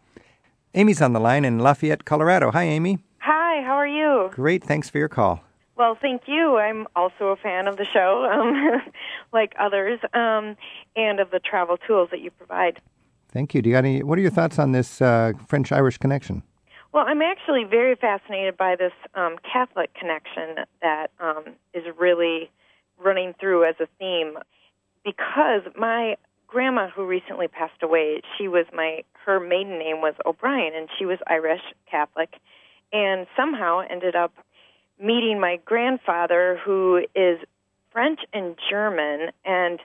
Amy's on the line in Lafayette, Colorado. Hi, Amy. Hi, how are you? Great, thanks for your call. Well, thank you. I'm also a fan of the show, um, [LAUGHS] like others, um, and of the travel tools that you provide. Thank you. Do you got any? What are your thoughts on this uh, French-Irish connection? Well, I'm actually very fascinated by this um, Catholic connection that um, is really running through as a theme, because my grandma, who recently passed away, she was my her maiden name was O'Brien, and she was Irish Catholic and somehow ended up meeting my grandfather, who is French and German, and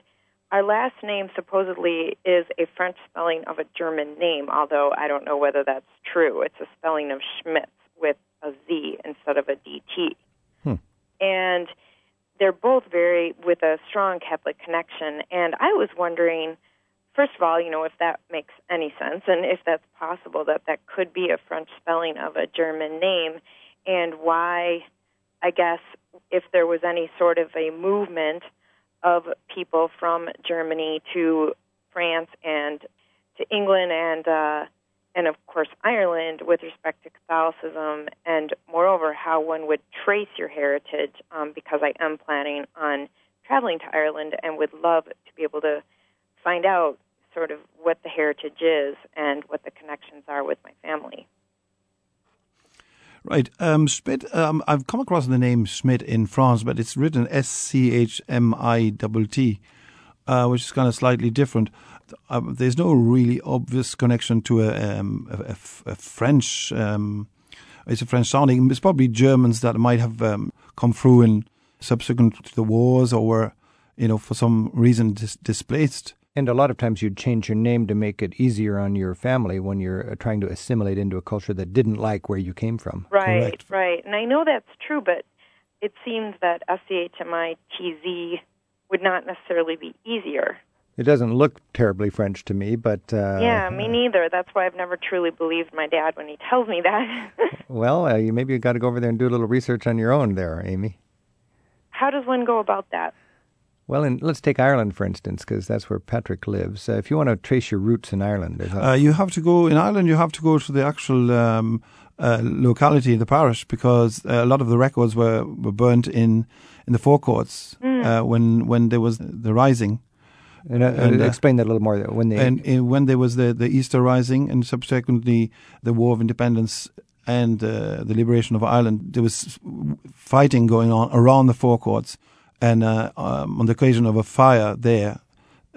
our last name supposedly is a French spelling of a German name, although I don't know whether that's true. It's a spelling of Schmitz with a Z instead of a DT. Hmm. And they're both very with a strong Catholic connection. And I was wondering first of all, you know, if that makes any sense and if that's possible that that could be a French spelling of a German name and why I guess if there was any sort of a movement of people from Germany to France and to England and uh and of course Ireland with respect to Catholicism and moreover how one would trace your heritage um, because I am planning on traveling to Ireland and would love to be able to find out sort of what the heritage is and what the connections are with my family. Right. Um, Schmidt, um, I've come across the name Schmidt in France, but it's written S C H M I T T, uh, which is kind of slightly different. Uh, there's no really obvious connection to a, um, a, a, a French. Um, it's a French sounding. It's probably Germans that might have um, come through in subsequent to the wars or were, you know, for some reason dis- displaced. And a lot of times you'd change your name to make it easier on your family when you're uh, trying to assimilate into a culture that didn't like where you came from. Right, Correct. right. And I know that's true, but it seems that S-C-H-M-I-T-Z would not necessarily be easier. It doesn't look terribly French to me, but uh, yeah, me neither. That's why I've never truly believed my dad when he tells me that. [LAUGHS] well, uh, you maybe you got to go over there and do a little research on your own, there, Amy. How does one go about that? Well, and let's take Ireland for instance, because that's where Patrick lives. Uh, if you want to trace your roots in Ireland, Uh, you have to go in Ireland. You have to go to the actual um, uh, locality, the parish, because uh, a lot of the records were, were burnt in in the Four Courts uh, when when there was the rising, and, uh, and, uh, explain that a little more. When they and uh, when there was the the Easter rising, and subsequently the War of Independence and uh, the liberation of Ireland, there was fighting going on around the Four Courts, and uh, um, on the occasion of a fire there.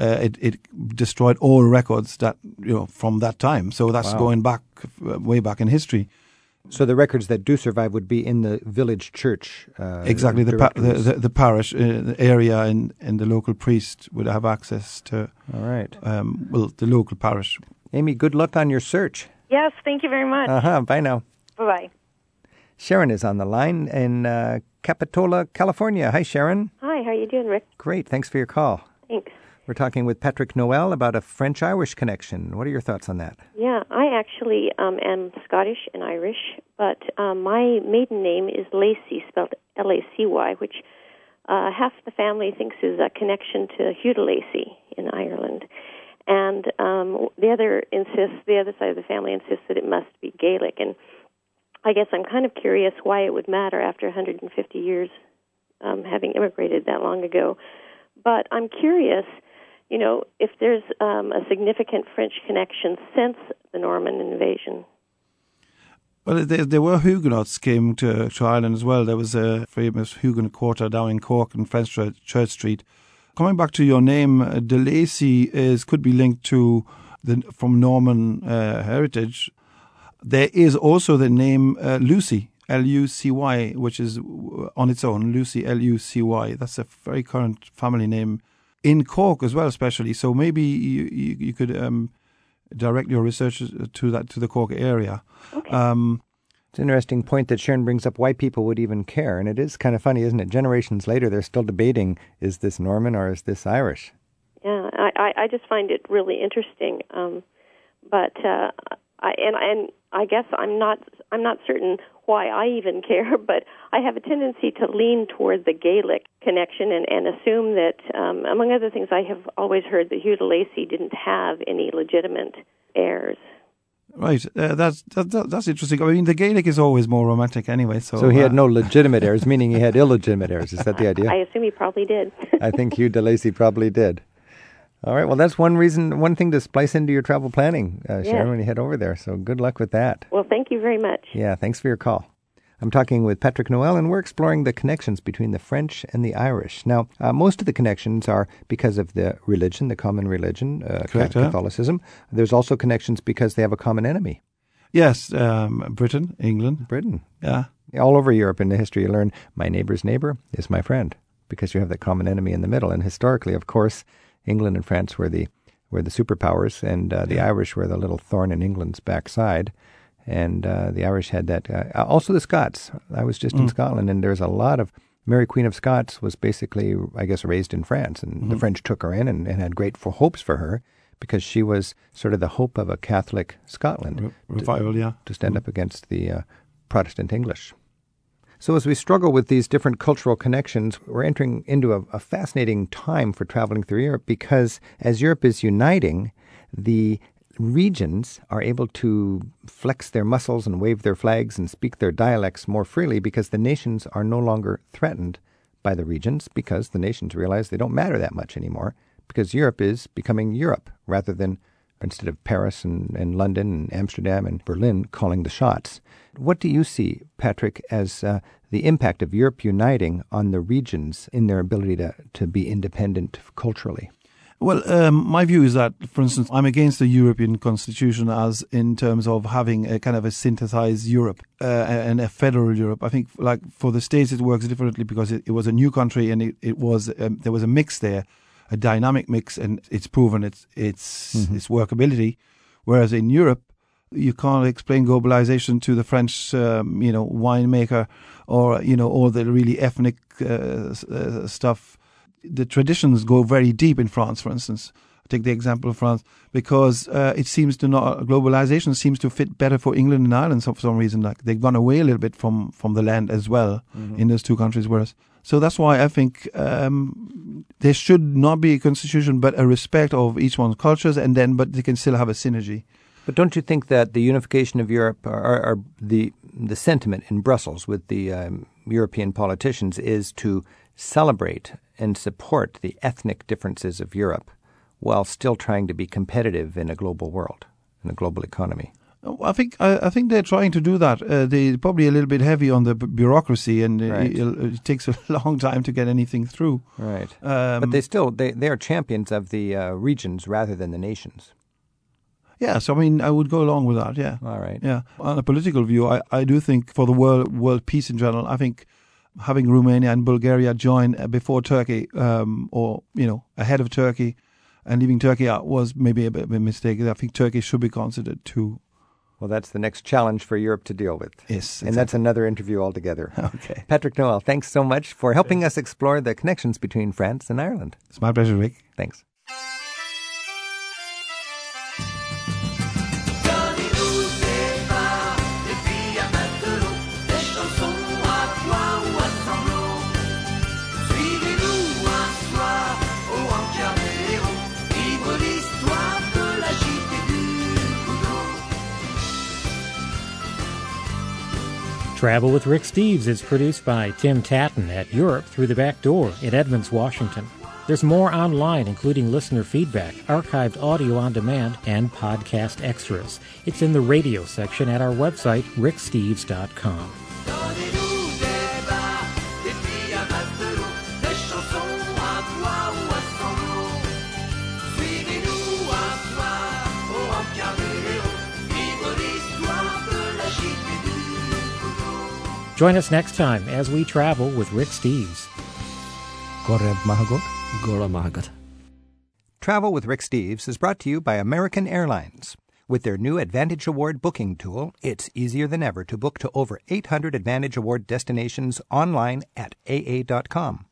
Uh, it, it destroyed all records that you know from that time. So that's Wow. going back uh, way back in history. So the records that do survive would be in the village church. Uh, exactly the, pa- the the the parish uh, the area and and the local priest would have access to All right, um, well the local parish. Amy. Good luck on your search. Yes, thank you very much. Uh huh. Bye now. Bye-bye. Sharon is on the line in uh, Capitola, California. Hi, Sharon. Hi, how are you doing, Rick? Great. Thanks for your call. Thanks. We're talking with Patrick Noel about a French Irish connection. What are your thoughts on that? Yeah, I actually um, am Scottish and Irish, but um, my maiden name is Lacey, spelled L-A-C-Y, which uh, half the family thinks is a connection to Hugh de Lacy in Ireland, and um, the other insists, the other side of the family insists that it must be Gaelic. And I guess I'm kind of curious why it would matter after 150 years um, having immigrated that long ago. But I'm curious, you know, if there's um, a significant French connection since the Norman invasion. Well, there, there were Huguenots came to, to Ireland as well. There was a famous Huguenot quarter down in Cork in French Church Church Street. Coming back to your name, uh, De Lacy is could be linked to the from Norman uh, heritage. There is also the name uh, Lucy, L U C Y, which is uh, on its own, Lucy, L U C Y. That's a very current family name in Cork as well, especially. So maybe you, you, you could um, direct your research to that to the Cork area. Okay. Um, It's an interesting point that Sharon brings up why people would even care. And it is kind of funny, isn't it? Generations later, they're still debating is this Norman or is this Irish? Yeah, I, I, I just find it really interesting. Um, but uh, I and and I guess I'm not I'm not certain why I even [LAUGHS] care, but I have a tendency to lean toward the Gaelic connection and, and assume that, um, among other things, I have always heard that Hugh de Lacy didn't have any legitimate heirs. Right, uh, that's that, that, that's interesting. I mean, the Gaelic is always more romantic anyway. So, So he had uh, no [LAUGHS] legitimate heirs, meaning he had illegitimate heirs. Is that the idea? I assume he probably did. I think Hugh de Lacy probably did. All right. Well, that's one reason, one thing to splice into your travel planning, uh, Sharon, Yeah. when you head over there. So good luck with that. well, thank you very much. Yeah. Thanks for your call. I'm talking with Patrick Noel, and we're exploring the connections between the French and the Irish. Now, uh, most of the connections are because of the religion, the common religion, uh, Correct, yeah. Catholicism. There's also connections because they have a common enemy, yes, um, Britain, England, Britain. yeah, all over Europe in the history, you learn my neighbor's neighbor is my friend because you have that common enemy in the middle. And historically, of course, England and France were the were the superpowers, and uh, the Irish were the little thorn in England's backside. And uh, the Irish had that. Uh, also, the Scots. I was just in Scotland, and there's a lot of Mary Queen of Scots was basically, I guess, raised in France, and the French took her in and, and had great for hopes for her because she was sort of the hope of a Catholic Scotland Re- revival, yeah. to stand up against the uh, Protestant English. So, as we struggle with these different cultural connections, we're entering into a, a fascinating time for traveling through Europe because as Europe is uniting, the regions are able to flex their muscles and wave their flags and speak their dialects more freely because the nations are no longer threatened by the regions because the nations realize they don't matter that much anymore because Europe is becoming Europe rather than instead of Paris and, and London and Amsterdam and Berlin calling the shots. What do you see, Patrick, as uh, the impact of Europe uniting on the regions in their ability to, to be independent culturally? Well, um, my view is that, for instance, I'm against the European Constitution as in terms of having a kind of a synthesized Europe uh, and a federal Europe. I think, like for the states, it works differently because it, it was a new country and it, it was um, there was a mix there, a dynamic mix, and it's proven its its mm-hmm. its workability. Whereas in Europe, you can't explain globalization to the French, um, you know, winemaker or you know all the really ethnic uh, uh, stuff the traditions go very deep in France, for instance. Take the example of France because uh, it seems to not globalization seems to fit better for England and Ireland for some reason. Like they've gone away a little bit from from the land as well mm-hmm. in those two countries. Whereas, so that's why I think um, there should not be a constitution, but a respect of each one's cultures, and then but they can still have a synergy. But don't you think that the unification of Europe, or, or the the sentiment in Brussels with the um, European politicians, is to celebrate and support the ethnic differences of Europe while still trying to be competitive in a global world, in a global economy? I think I, I, think they're trying to do that. Uh, they're probably a little bit heavy on the b- bureaucracy, and right. it, it, takes a [LAUGHS] long time to get anything through. Right, um, but they still they, they are champions of the uh, regions rather than the nations. Yes, I mean I would go along with that. Yeah. All right. Yeah. On a political view, I, I do think for the world world peace in general, I think having Romania and Bulgaria join uh, before Turkey, um, or you know, ahead of Turkey, and leaving Turkey out was maybe a bit of a mistake. I think Turkey should be considered too. Well, that's the next challenge for Europe to deal with. Yes, exactly. and that's another interview altogether. okay, Patrick Noel, thanks so much for helping us explore the connections between France and Ireland. It's my pleasure, Rick. Thanks. Travel with Rick Steves is produced by Tim Tattan at Europe Through the Back Door in Edmonds, Washington. There's more online, including listener feedback, archived audio on demand, and podcast extras. It's in the radio section at our website, ricksteves.com. Join us next time as we travel with Rick Steves. Go raibh maith agat. Gora Mahagot. Travel with Rick Steves is brought to you by American Airlines. With their new Advantage Award booking tool, it's easier than ever to book to over 800 Advantage Award destinations online at aa.com.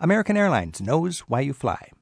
American Airlines knows why you fly.